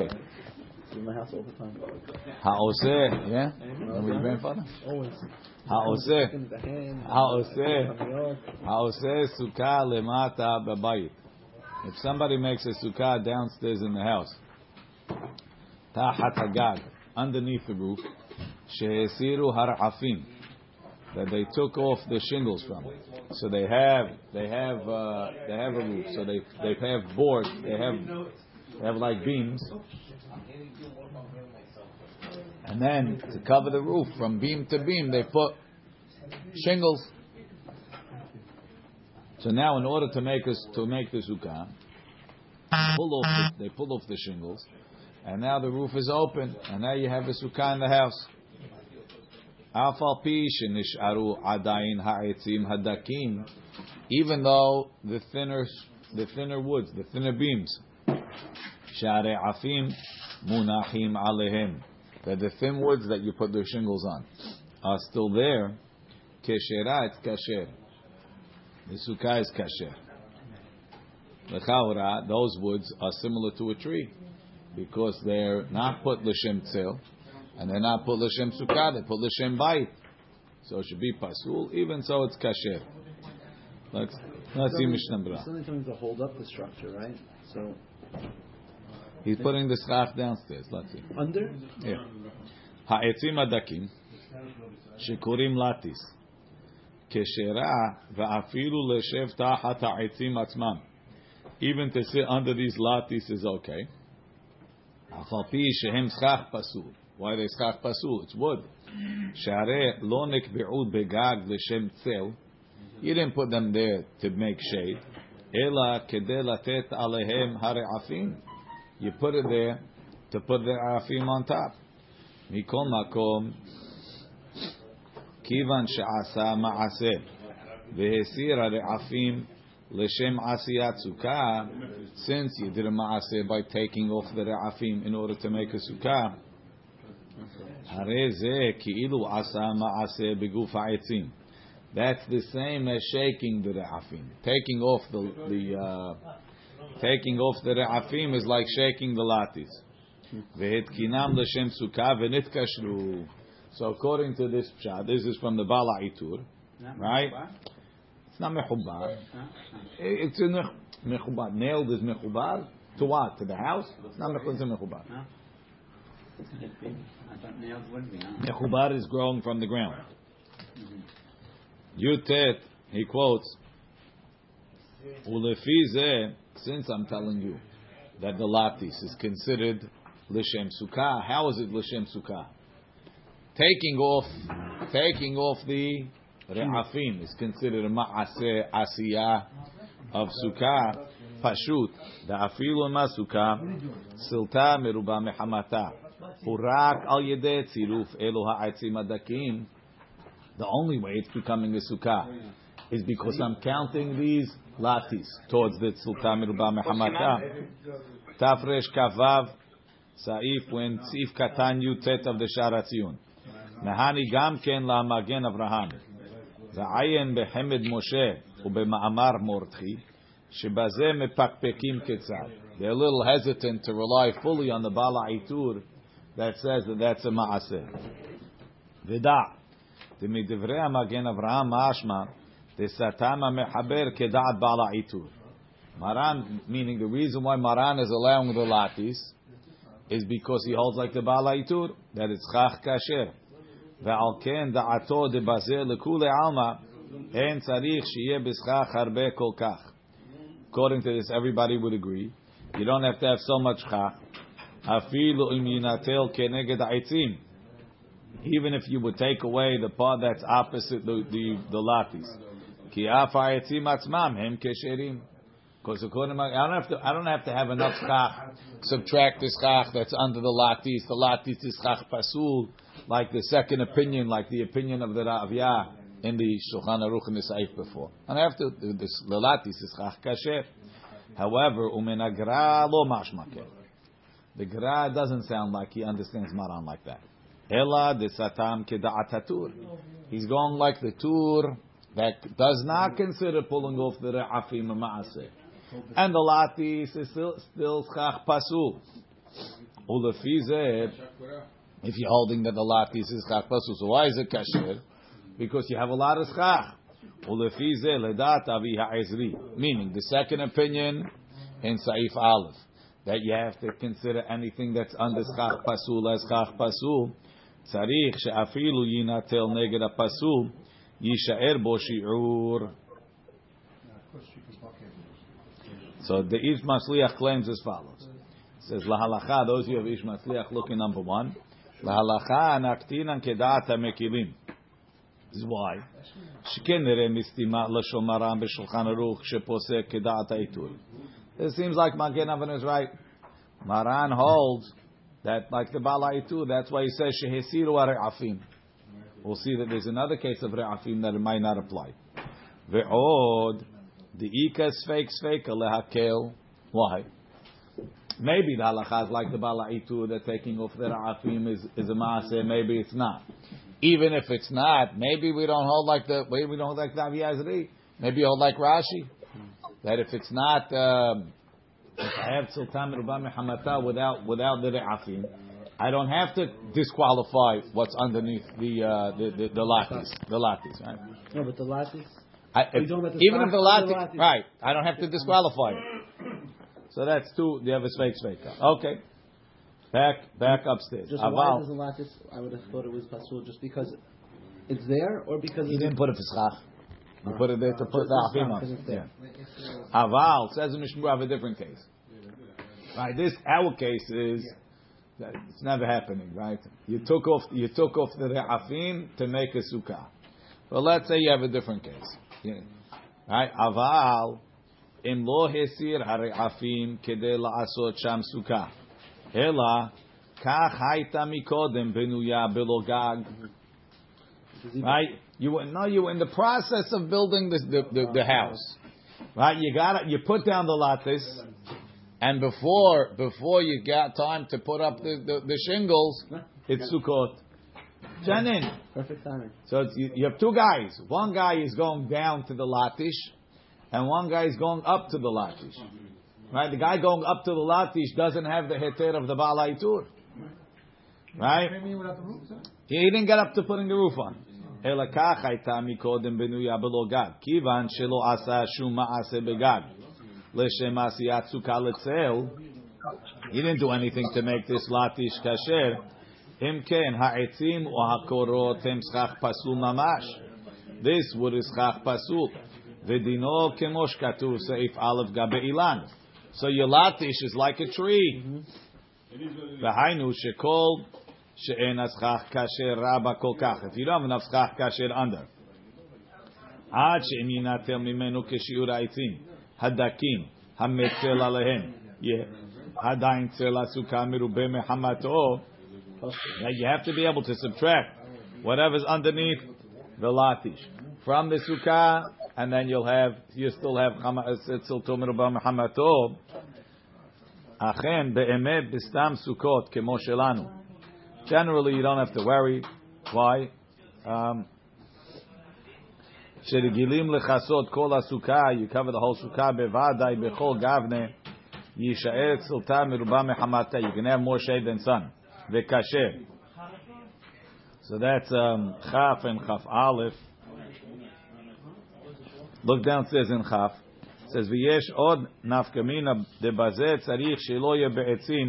In my house all the time. Ha'oseh, yeah? Remember your grandfather? Always. Ha'oseh. In the hand. Ha'oseh. Ha'oseh sukkah lemata babayit. If somebody makes a sukkah downstairs in the house, tahat hagag, underneath the roof, shehesiru har'afim, that they took off the shingles from it. So they have, they have, uh, they have a roof. So they, they have boards. They have, they have like beams. And then to cover the roof from beam to beam, they put shingles. So now, in order to make us to make the sukkah, pull off the, they pull off the shingles, and now the roof is open, and now you have a sukkah in the house. Even though the thinner, the thinner woods, the thinner beams Share'afim munachim alehim. That the thin woods that you put the shingles on are still there. Keshera, it's kasher. The sukkah is kasher. chaura those woods are similar to a tree because they're not put l'shem tzil and they're not put l'shem sukkah, they put l'shem bite. So it should be pasul, even so it's kasher. Let's, let's see Mishnah Something comes to hold up the structure, right? So He's putting the schach downstairs. Let's see. under. Yeah. העצים הדקים שקוראים לטיס כשרה ואפילו לשב תחת העצים עצמם. Even to sit under these latis is okay. אף על פי שהם סכך פסול. Why they סכך פסול? It's wood. שהרי לא נקבעו בגג לשם צל. You didn't put them there to make shade. אלא כדי לתת עליהם הרעפים. You put it there to put the arafim on top. מכל מקום, כיוון שעשה מעשה והסיר הרעפים לשם עשיית סוכה, since you did a מעשה by taking off the רעפים in order to make a sukkah, הרי זה כאילו עשה מעשה בגוף העצים. That's the same as shaking the רעפים. Taking off the, the uh, taking off the רעפים is like shaking the latis. והתקינם לשם סוכה ונתקשרו. So according to this pshat, this is from the Bala Itur, right? It's not mechubar. It's in mechubar. Nailed is mechubar to what? To the house? It's not mechubar. It's mechubar. I thought nails would be, huh? Mechubar is growing from the ground. Yutet, he quotes, Ulefi zeh, since I'm telling you that the latis is considered l'shem sukkah, how is it l'shem sukkah? Taking off, taking off the re'afim is considered a ma'aseh asiyah of sukkah, pashut, the afilu ma sukkah, silta meruba mehamata, hurak al yedeh tziruf elu ha'atzim adakim, the only way it's becoming a sukkah is because I'm counting these latis towards the tzulta miruba mehamata. Tafresh kavav saif when tzif katan yutet of the sharatzion. Nahani gam ken la magen Avraham. ועיין בחמד משה ובמאמר מורדכי, שבזה מפקפקים כיצד. They're a little hesitant to rely fully on the Bala Itur that says that that's a maaseh. ודע, דמדברי המגן אברהם משמע, דסתם המחבר כדעת בעל העיטור. Maran, meaning the reason why Maran is allowing the latis is because he holds like the Baal Haitur, that it's chach kasher. ועל כן דעתו דבזה לכולי עלמא, אין צריך שיהיה בסכך הרבה כל כך. According to this, everybody would agree. You don't have to have so much chach. אפילו אם יינטל כנגד העצים. Even if you would take away the part that's opposite the, the, the latis. Ki af atzmam hem kesherim. Because according to I don't have to, I don't have to have enough schach, subtract the schach that's under the latis. The latis is schach pasul, like the second opinion, like the opinion of the Raviyah in the Shulchan Aruch and the Saif before. And I have to, this the latis is chach kasher. However, umen agra lo mashmaket. The gra doesn't sound like he understands Maran like that. Ela de satam kedaatatur. He's going like the tour that does not consider pulling off the re'afim ma'aseh. And the latis is still, still schach pasul. Ulefizeh, if you're holding that the latis is schach pasul, so why is it kasher? Because you have a lot of schach. Ulefizeh ledat avi ha'ezri. Meaning, the second opinion in Saif Aleph, that you have to consider anything that's under schach pasul as schach pasul. Tzarich she'afilu yinatel neged pasul. Yishaer bo shi'ur. So the Ish Masliach claims as follows. It says, Lahalacha, those who have Ish Masliach, look in number one. Lahalacha anaktinan kedata mekilim. This is why. שכן נראה מסתימה לשון הרם בשולחן ערוך שפוסק כדעת העיתוי. It seems like Magen Avraham is right. Maran holds that like the Bala Itur, that's why he says, Shehesiru Afim. We'll see that there's another case of re'afim that it might not apply. Ve'od, the ika sfeik sfeika lehakel. Why? Maybe the halacha is like the Bala Itur, that taking off the re'afim is, is a maaseh, maybe it's not. Even if it's not, maybe we don't hold like the, maybe we don't hold like the Aviyazri. Maybe you hold like Rashi. That if it's not, um, if I have sultan rubam hamata without without the re'afim, I don't have to disqualify what's underneath the uh, the, the the latis, the right? No, but the lattice. I, if- even if the schach or the latis, latis? right? I don't have to disqualify it. So that's two. The other fake fake. Okay, back back upstairs. Just why does the lattice? I would have thought it was pasul just because it's there, or because he didn't put it for schach. He put it there to put the afim on. Yeah. there. Aval says Mishnah have a different case. Right, this our case is it's never happening. Right, you took off you took off the re'afim to make a sukkah. Well, let's say you have a different case. Right, aval im lo hesir hare'afim kedei la'asot sham sukkah, ela kach hayta mikodem benuya belo gag. Does he- Right? You were no, you were in the process of building the the, the, the house. Right? You got it. You put down the lattice, and before before you got time to put up the, the, the shingles, it's Sukkot. Janin. Perfect timing. So you, you, have two guys. One guy is going down to the Latish, and one guy is going up to the Latish. Right? The guy going up to the Latish doesn't have the heter of the Bala Itur. Right? He didn't get up to putting the roof on. אלא כך הייתה מקודם בנויה בלא גג, כיוון שלא עשה שום he didn't do anything to make this latish kasher. אם כן, העצים או הקורות הם סכך פסול ממש. This wood is סכך פסול. ודינו כמו שכתוב סעיף א' גבי אילן. So your latish is like a tree. והיינו שכל שאין הסכך כאשר רבה כל כך. If you don't have enough סכך כאשר under. עד שאם יינטל ממנו כשיעור העצים, הדקים, המצל עליהם, יהיה עדיין צל הסוכה מרובה מחמתו, Now you have to be able to subtract whatever's underneath the latish from the sukkah, and then you'll have you still have etzel tomeruba mehamato. Achen beemet bistam sukkot kemo shelanu. Generally, you don't have to worry. Why? Um, שרגילים לכסות כל הסוכה, you cover the whole sukkah בוודאי בכל גבנה, יישאר צלתה מרובה מחמתה. You can have more shade than sun. וכשר. So that's um, Chaf and Chaf Aleph. Look downstairs in Chaf. It says, ויש עוד נפקא מינה דבזה צריך שלא יהיה בעצים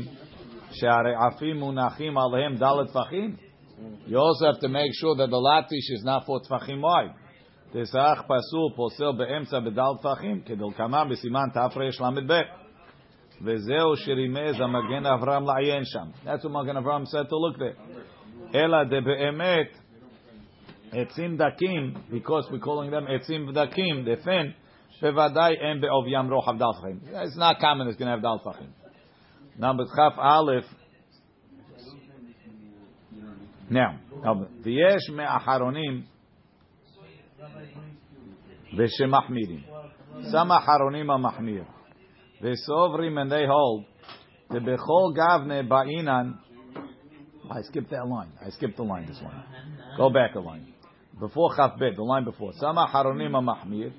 שהרעפים מונחים עליהם ד' טפחים. You also have to make sure that the latish is not four טפחים wide. תסך פסול פוסל באמצע בד' טפחים, כדלקמן בסימן תרל"ב. וזהו שרימז המגן אברהם לעיין שם. That's what מגן אברהם said to look there. אלא דבאמת עצים דקים, because we're calling them עצים דקים, דפן, בוודאי אין בעוביים רוחב דל טפחים. It's not common it's going to have דל טפחים. Number כף א', now, ויש מאחרונים ושמחמירים. some אחרונים המחמיר. וסוברים and they hold שבכל גבנה באינן I skipped that line. I skipped the line, this one. Go back a line. Before Chaf Bet, the line before. Sama Haronim HaMachmir,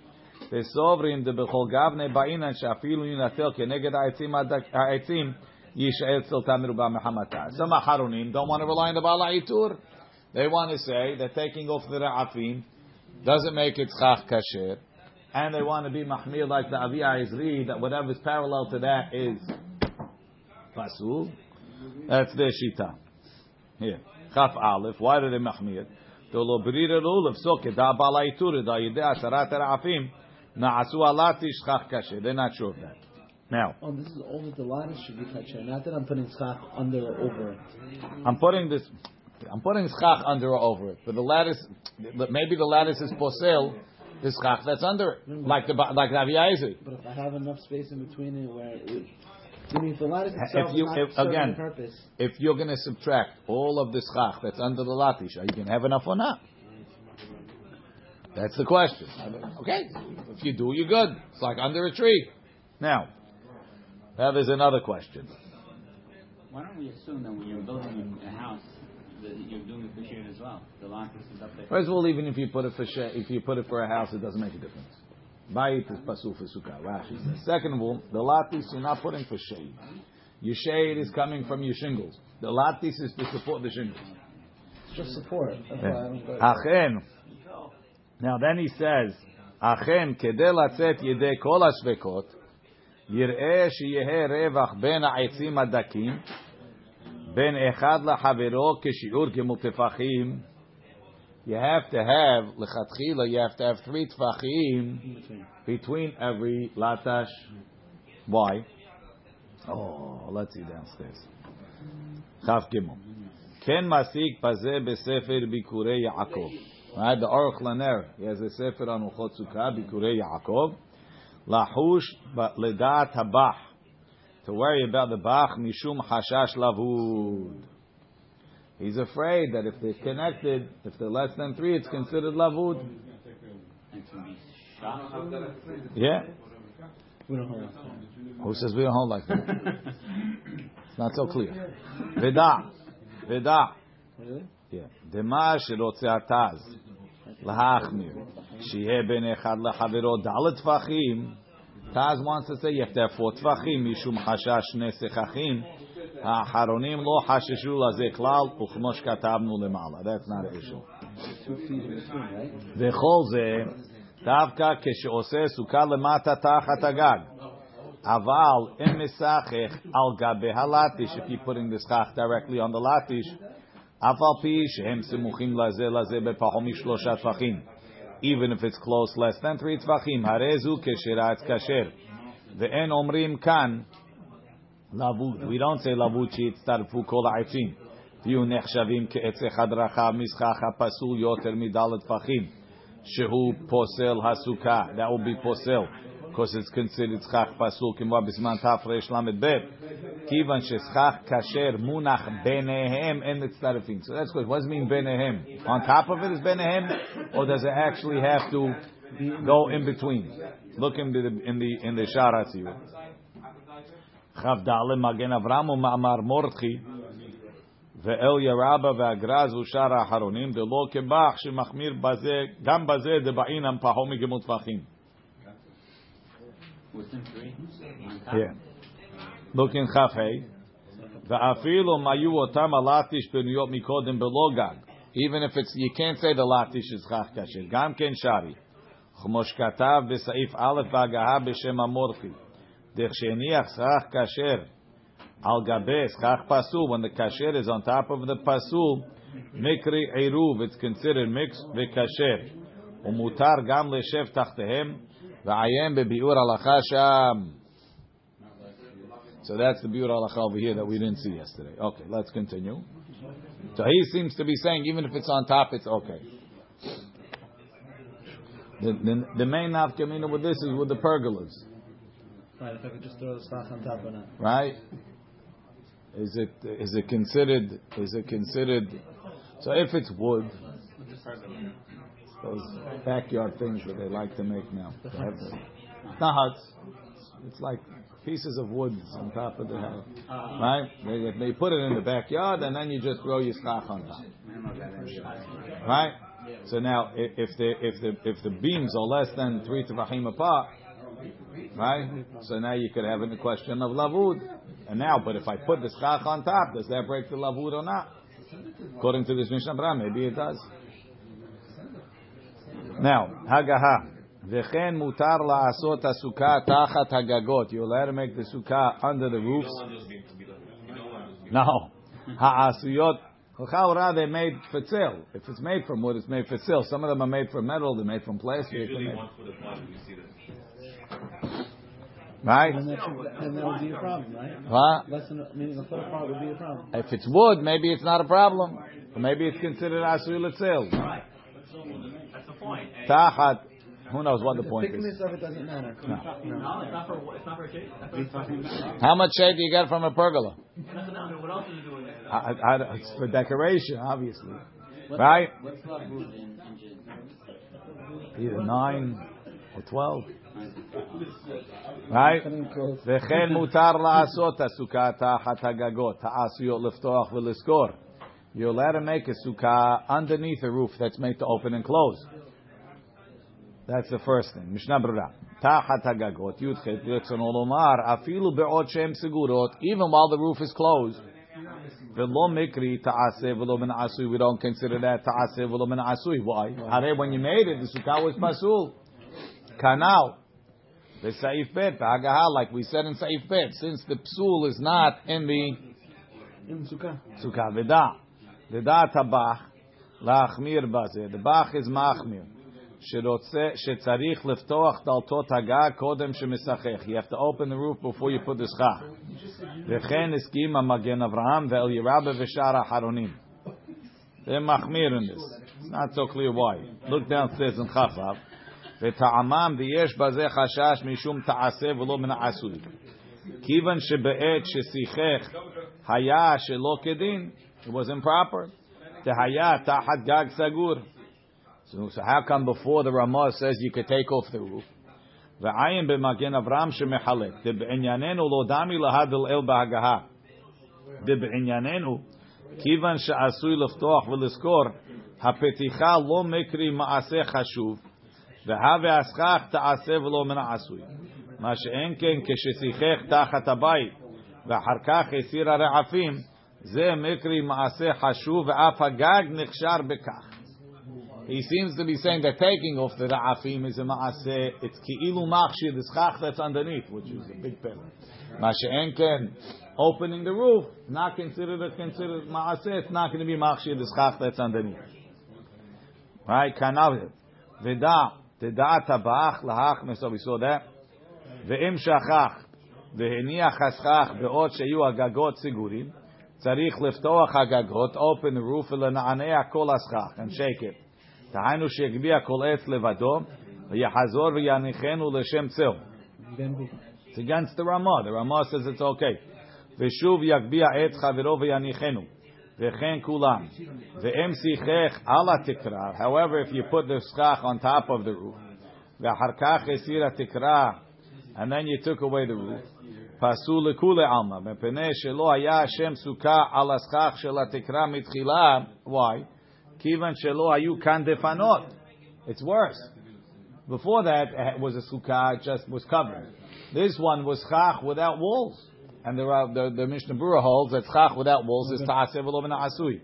וסוברים דבכל גבנה באינן שאפילו יינטל כנגד העצים, הדק- העצים Yishayet Silta Miruba Mehamata. Some Aharonim don't want to rely on the Bala Itur. They want to say that taking off the Ra'afim doesn't make it Chach Kasher. And they want to be Mahmir like the Avi Izri, that whatever is parallel to that is Pasul. That's their Shita. Here. Chaf Aleph. Why do they Mahmir? The lo brira lulav soke da bala itur da yide asharat ra'afim na'asu alatish chach kasher. They're not sure of that. Now, Oh, this is only the lattice should be kasher. Not that I'm putting schach under or over it. I'm putting this. I'm putting schach under or over it, but the lattice, maybe the lattice is posel, the schach that's under it, mm-hmm. like the like the Avi But if I have enough space in between it where it, I mean, if the lattice itself If you- is not if- serving again, a purpose, If you're going to subtract all of the schach that's under the latish, are you going to have enough or not? That's the question. Okay, if you do, you're good. It's like under a tree. Now, now there's another question. Why don't we assume that when you're building a house, you're doing it for as well. The lachis is up there. First of all, even if you put it for if you put it for a house, it doesn't make a difference. Bayit is pasul for sukkah. Rashi says. Second of all, the lattice you're not putting for shade. Your shade is coming from your shingles. The lattice is to support the shingles. It's just support. Achen. Now then he says, Achen kede latzet yede kol ashvekot, yireh sheyehe revach ben ha'etzim adakim, Ben echad lahavero kishiur gemutefachim. You have to have lechatchila. You have to have three tefachim between every latash. Why? Oh, let's see downstairs. Chav gimel. Ken masik pazeh besefer bikurei Yaakov. Right, the Aruch Laner. He has a sefer on Uchot Sukkah, Bikurei Yaakov. Lahush ledat habah To worry about the bach, משום חשש לבוד. He's afraid that if they're connected, if they're less than three, it's considered lavud. And to be shocked. Yeah. We don't hold that. Who says we don't hold like that? it's not so clear. Veda. Veda. Really? Yeah. דמה שרוצה התז להחמיר, שיהיה בין אחד לחברו ד' טפחים, Taz wants to say you have to have four טפחים, משום חשש שני שיחכים, האחרונים לא חששו לזה כלל, וכמו שכתבנו למעלה. That's not an issue. Two feet in between, right? וכל זה דווקא כשעושה סוכה למטה תחת הגג. אבל אם משחק על גבי הלטיש, if you're putting the schach directly on the לטיש, אף על פי שהם סמוכים לזה לזה בפחות משלושה טפחים. Even if it's close less than three טפחים, הרי זו כשרץ כשר. ואין אומרים כאן לבוד. We don't say לבוד שהצטרפו כל העצים. ויהיו נחשבים כעץ אחד רחב משכח הפסול יותר מדלת טפחים. שהוא פוסל הסוכה. That will be פוסל. Because it's considered סכך פסול כמו בזמן תרל"ב. כיוון שסכך כשר מונח ביניהם אין מצטרפים. So that's good. What does it mean ביניהם? On top of it is ביניהם? Or does it actually have to go in between? Look in the, in the, in the שער הציור. כ"ד מגן אברהם ומאמר מורדכי ואל ירבה והגרז ושאר האחרונים דלא כבח שמחמיר בזה, גם בזה דבעינם פחות מגמול טפחים. Within three? On top? Yeah. Look in כ"ה ואפילו אם היו אותם הלטיש בנויות מקודם בלא גג even if it's, you can't say the לטיש is כך קשה, גם כן שרי כמו שכתב בסעיף א' בהגהה בשם המורפי דכשהניח סכך כשר על גבי סכך פסול when the kasher is on top of the פסול מקרי עירוב it's considered mixed וכשר ומותר גם לשב תחתיהם Bebiur sham. So that's the biur halacha over here that we didn't see yesterday. Okay, let's continue. So he seems to be saying even if it's on top, it's okay. The, the, the main nafkamina with this is with the pergolas. Right, if I could just throw the stock on top of it. Right? Is it is it considered is it considered so if it's wood those backyard things that they like to make now, they have the- not huts. It's like pieces of wood on top of the house, uh-huh. right? They, they put it in the backyard and then you just throw your schach on top. Right? So now, if the if the if the beams are less than three tefachim apart, Right? So now you could have a question of lavud. And now, but if I put the schach on top, does that break the lavud or not? According to this Mishnah Brura, maybe it does. Now, Hagaha. V'chen mutar la'asot ha'sukkah tachat hagagot. You're allowed to make the sukkah under the roofs. No. Ha'asuyot. Chachaura, they made for sale. If it's made from wood, it's made for sale. Some of them are made from metal, they're made from plastic. Usually made... one foot apart, you see. Right? And, that would be a problem, right? What? Meaning the foot would be a problem. If it's wood, maybe it's not a problem. Or maybe it's considered asuyot itself. Right. Tachat, who knows what the The point is. thickness of it doesn't matter. no, it's not for it's not for shade. That's what it's talking about. How much shade do you get from a pergola? That's another. What else is it doing? I, I, it's for decoration, obviously. What's, Right? What's lavud in inches? Either nine or twelve. Right? Cutting close. וכן מותר לעשות הסוכה תחת הגגות, העשויות לפתוח ולסגור. You're allowed to make a sukkah underneath a roof that's made to open and close. That's the first thing. Mishnah Brura. Hagagot, yudchet, olomar, afilu be'ot shem segurot, even while the roof is closed. V'lo mikri ta'aseh v'lo min asui. We don't consider that ta'aseh v'lo min asui. Why? Hare, when you made it, the sukkah was pasul. Kanal. V'sa'if bet, ha'agaha, like we said in sa'if bet, since the psul is not in the... In sukkah. Sukkah, v'da. V'da tabach, la'achmir bazeh. The bach is ma'achmir. שצריך לפתוח דלתות הגג קודם שמשחק. You have to open the roof before you put the schach. וכן הסכים המגן אברהם ואלירבה ושאר האחרונים. They're מחמיר in this. It's not so clear why. Look downstairs in Chafav. וטעמם ויש בזה חשש משום תעשה ולא מן העשוי. כיוון שבעת ששיחך היה שלא כדין, it was improper. דהיה תחת גג סגור. So, so how come before the Ramah says you could take off the roof? ועין במגן אברהם שמחלק. דבענייננו לא דמי להדל אל בהגהה. דבענייננו, כיוון שעשוי לפתוח ולזכור, הפתיחה לא מקרי מעשה חשוב, והווה הסכך תעשה ולא מן העשוי. מה שאין כן כששיחך תחת הבית, ואחר כך הסיר הרעפים, זה מקרי מעשה חשוב, ואף הגג נכשר בכך. He seems to be saying that taking off the ra'afim is a ma'aseh, it's ki'ilu machshir, the schach that's underneath, which is a big pillar. Masha'en ken, opening the roof, not considered a considered ma'aseh, it's not going to be machshir, the schach that's underneath. Right? Kanav, v'da, תדעת הבאח להכנס, we saw that. ואם שכח והניח הסכך בעוד שיהיו הגגות סגורים, צריך לפתוח הגגות, open the roof ולנענע כל הסכך, and shake it. דהיינו שיגביה כל עץ לבדו, ויחזור ויניחנו לשם צל. It's against the Ramah. The Ramah says it's okay. ושוב יגביה עץ חברו ויניחנו. וכן כולם. ואם שיחך על התקרה, however, if you put the schach on top of the roof, ואחר כך הסיר התקרה, and then you took away the roof, פסול לכולי עלמא, מפני שלא היה השם סוכה על הסכך של התקרה מתחילה, why? Kivan shelo ayu kan defanot. It's worse. Before that was a sukkah, just was covered. This one was chach without walls. And there are, the, the Mishnah Brura holds that chach without walls is ta'asev lo asui.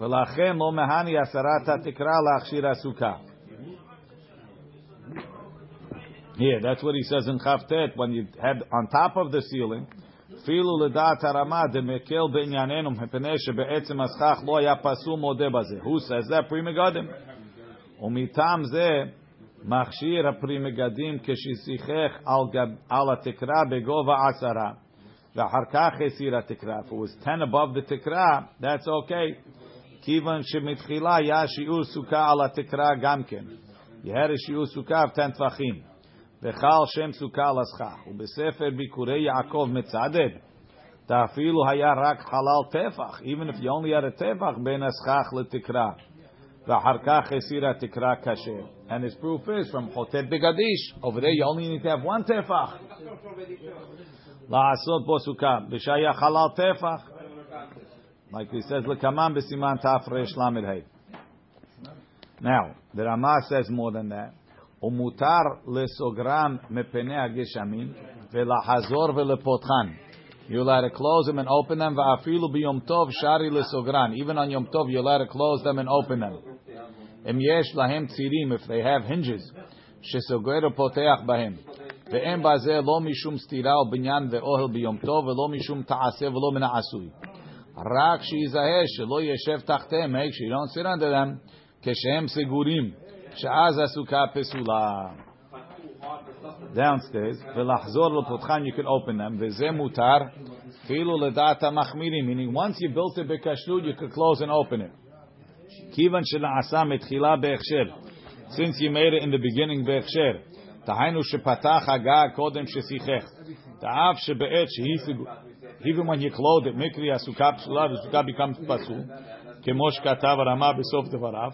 ולכן לא מהני הסרתה תקרא להכשיר הסוכה. Here, that's what he says in Chavtet. When you had on top of the ceiling, filu. Who says that? Pri Megadim. Umitam ze machshir primigadim keshisichech al al tikra begova asara. The harkach esir tikra. If it was ten above the tikra, that's okay. Kivan shemitchila ya suka al tikra gamken. You had a shiur suka of ten tefachim. וחל שם סוכה על הסכך. ובספר ביקורי יעקב מצדד, אפילו היה רק חלל טפח, even if you only had a טפח בין הסכך לתקרה. ואחר כך הסיר התקרה כשר. And his proof is from חוטט בגדיש. Over there you only need to have one טפח. לעשות בו סוכה. ושהיה חלל טפח. Like he says, לקמן בסימן תרל"ה. Now, the Ramah says more than that. ומותר לסוגרן מפני הגשמים ולחזור ולפותחן. You're allowed to close them and open them. ואפילו ביום טוב שרי לסוגרן. Even on Yom Tov, you're allowed to close them and open them. אם יש להם צירים, if they have hinges, שסוגר ופותח בהם. ואין בזה לא משום סתירה או בניין ואוהל ביום טוב, ולא משום תעשה ולא מן העשוי. רק שיזהה שלא ישב תחתיהם, make sure you don't sit under them, כשהם סגורים, שאז הסוכה פסולה. Downstairs, ולחזור לפותחן, you can open them, וזה מותר, אפילו לדעת המחמירים, meaning once you built it בכשרות, you could close and open it. כיוון שנעשה מתחילה בהכשר, since you made it in the beginning בהכשר, דהיינו שפתח הגג קודם ששיחך, דאף שבעת שהיא סגור, even when you close it, מקרי הסוכה פסולה והסוכה becomes פסול, כמו שכתב הרמה בסוף דבריו,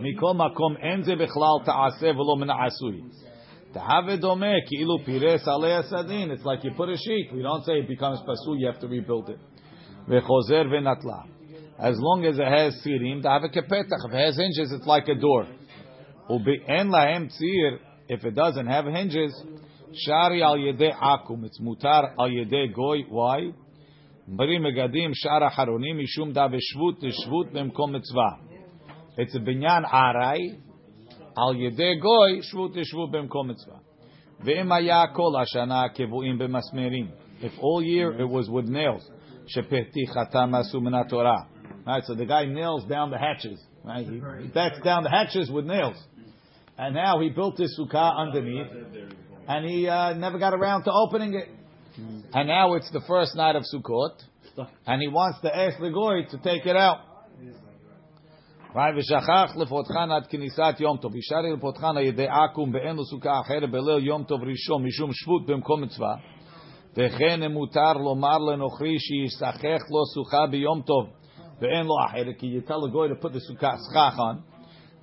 מכל מקום אין זה בכלל תעשה ולא מן העשוי. תהווה דומה כאילו פירס עלי הסדין, it's like you put a sheet, we don't say it becomes פסול, you have to rebuild it. וחוזר ונטלה. As long as it has צירים, תהווה כפתח, if it has hinges, it's like a door. ואין להם ציר, if it doesn't have hinges, שרי על ידי עכו"ם, it's מותר על ידי גוי, why? אומרים מגדים שאר אחרונים משום דא ושבות לשבות במקום מצווה. It's a binyan arai al yedei goy shvut tishvu b'mkol mitzvah. veimaya kol hashana kevuim b'masmerim. If all year it was with nails, shepeti chatam asu Torah. Right, so the guy nails down the hatches. Right, he, he backs down the hatches with nails, and now he built his sukkah underneath, and he uh, never got around to opening it. And now it's the first night of Sukkot, and he wants to ask the goy to take it out. Right, ושכח לפותחן עד כניסת יום טוב. ישארי לפותחן על ידי עכו"ם באין לו סוכה אחרת בליל יום טוב ראשון משום שבות במקום מצווה. וכן מותר לומר לנוכרי שישחח לו סוכה ביום טוב ואין לו אחרת, כי you tell the goy to put the סוכה סכך on.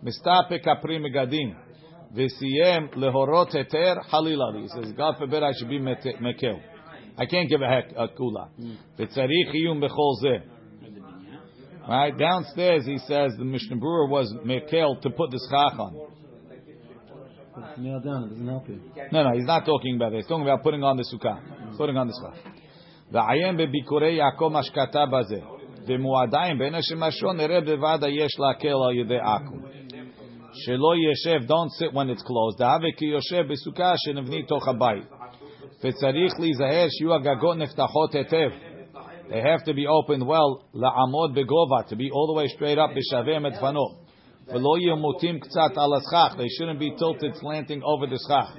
מסתפק הפרי מגדים וסיים להורות היתר חלילה לי. He says, God forbid I should be מקל. I can't give a heck a kula. וצריך עיון בכל זה. Right downstairs, he says the Mishnah Brura was Mikael to put the schach on. No, no, he's not talking about that. He's talking about putting on the sukkah, putting on the schach. The ayam bebikurei Yaakov mashkata baze. The muadayim ben Hashem Hashon ereb devada yesh lakel al yede akum. Shelo yeshev, don't sit when it's closed. Da'ave ki yeshev besukkah shenivni toch habayit. Ve'tzarich li zaher shiu agagot neftachot etev. They have to be opened well, לעמוד בגובה, to be all the way straight up, בשווה מדפנות. ולא יהיו מוטים קצת על הסכך, they shouldn't be tilted slanting over the סכך.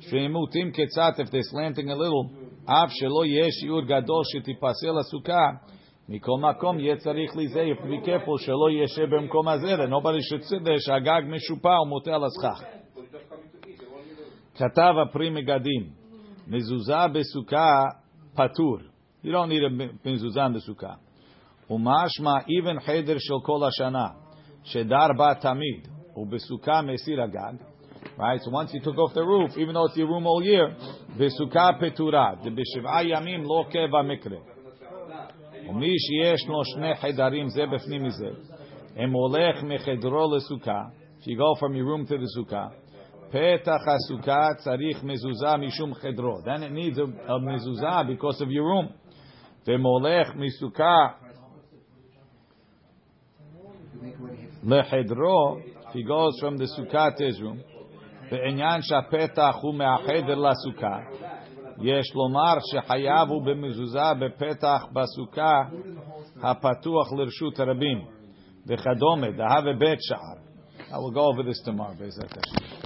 שהם מוטים קצת, if they're slanting a little, אף שלא יהיה שיעור גדול שתיפסל הסוכה, מכל מקום יהיה צריך להיזהר, to be careful שלא ישב במקום הזה, that nobody should sit there, שהגג משופע ומוטה על הסכך. כתב הפרי מגדים, מזוזה בסוכה פטור. You don't need a mezuzah in the sukkah. Umashma even cheder shel kol hashana shedar ba tamid ubesukah mesir agag. Right. So once you took off the roof, even though it's your room all year, besukah petura the b'shiv'a yamim lo keva mikre. ומי שיש לו שני חדרים זה בפנים מזה, אם הולך מחדרו לסוכה, if you go from your room to the sukkah, פתח הסוכה צריך מזוזה משום חדרו. Then it needs a, a mezuzah because of your room. ומולך מסוכה לחדרו, he goes from the sukkah to his room, בעניין שהפתח הוא מהחדר לסוכה, יש לומר שחייב הוא במזוזה בפתח בסוכה הפתוח לרשות הרבים, וכדומה, דהווה בית שער. I will go over this tomorrow, בעזרת השם.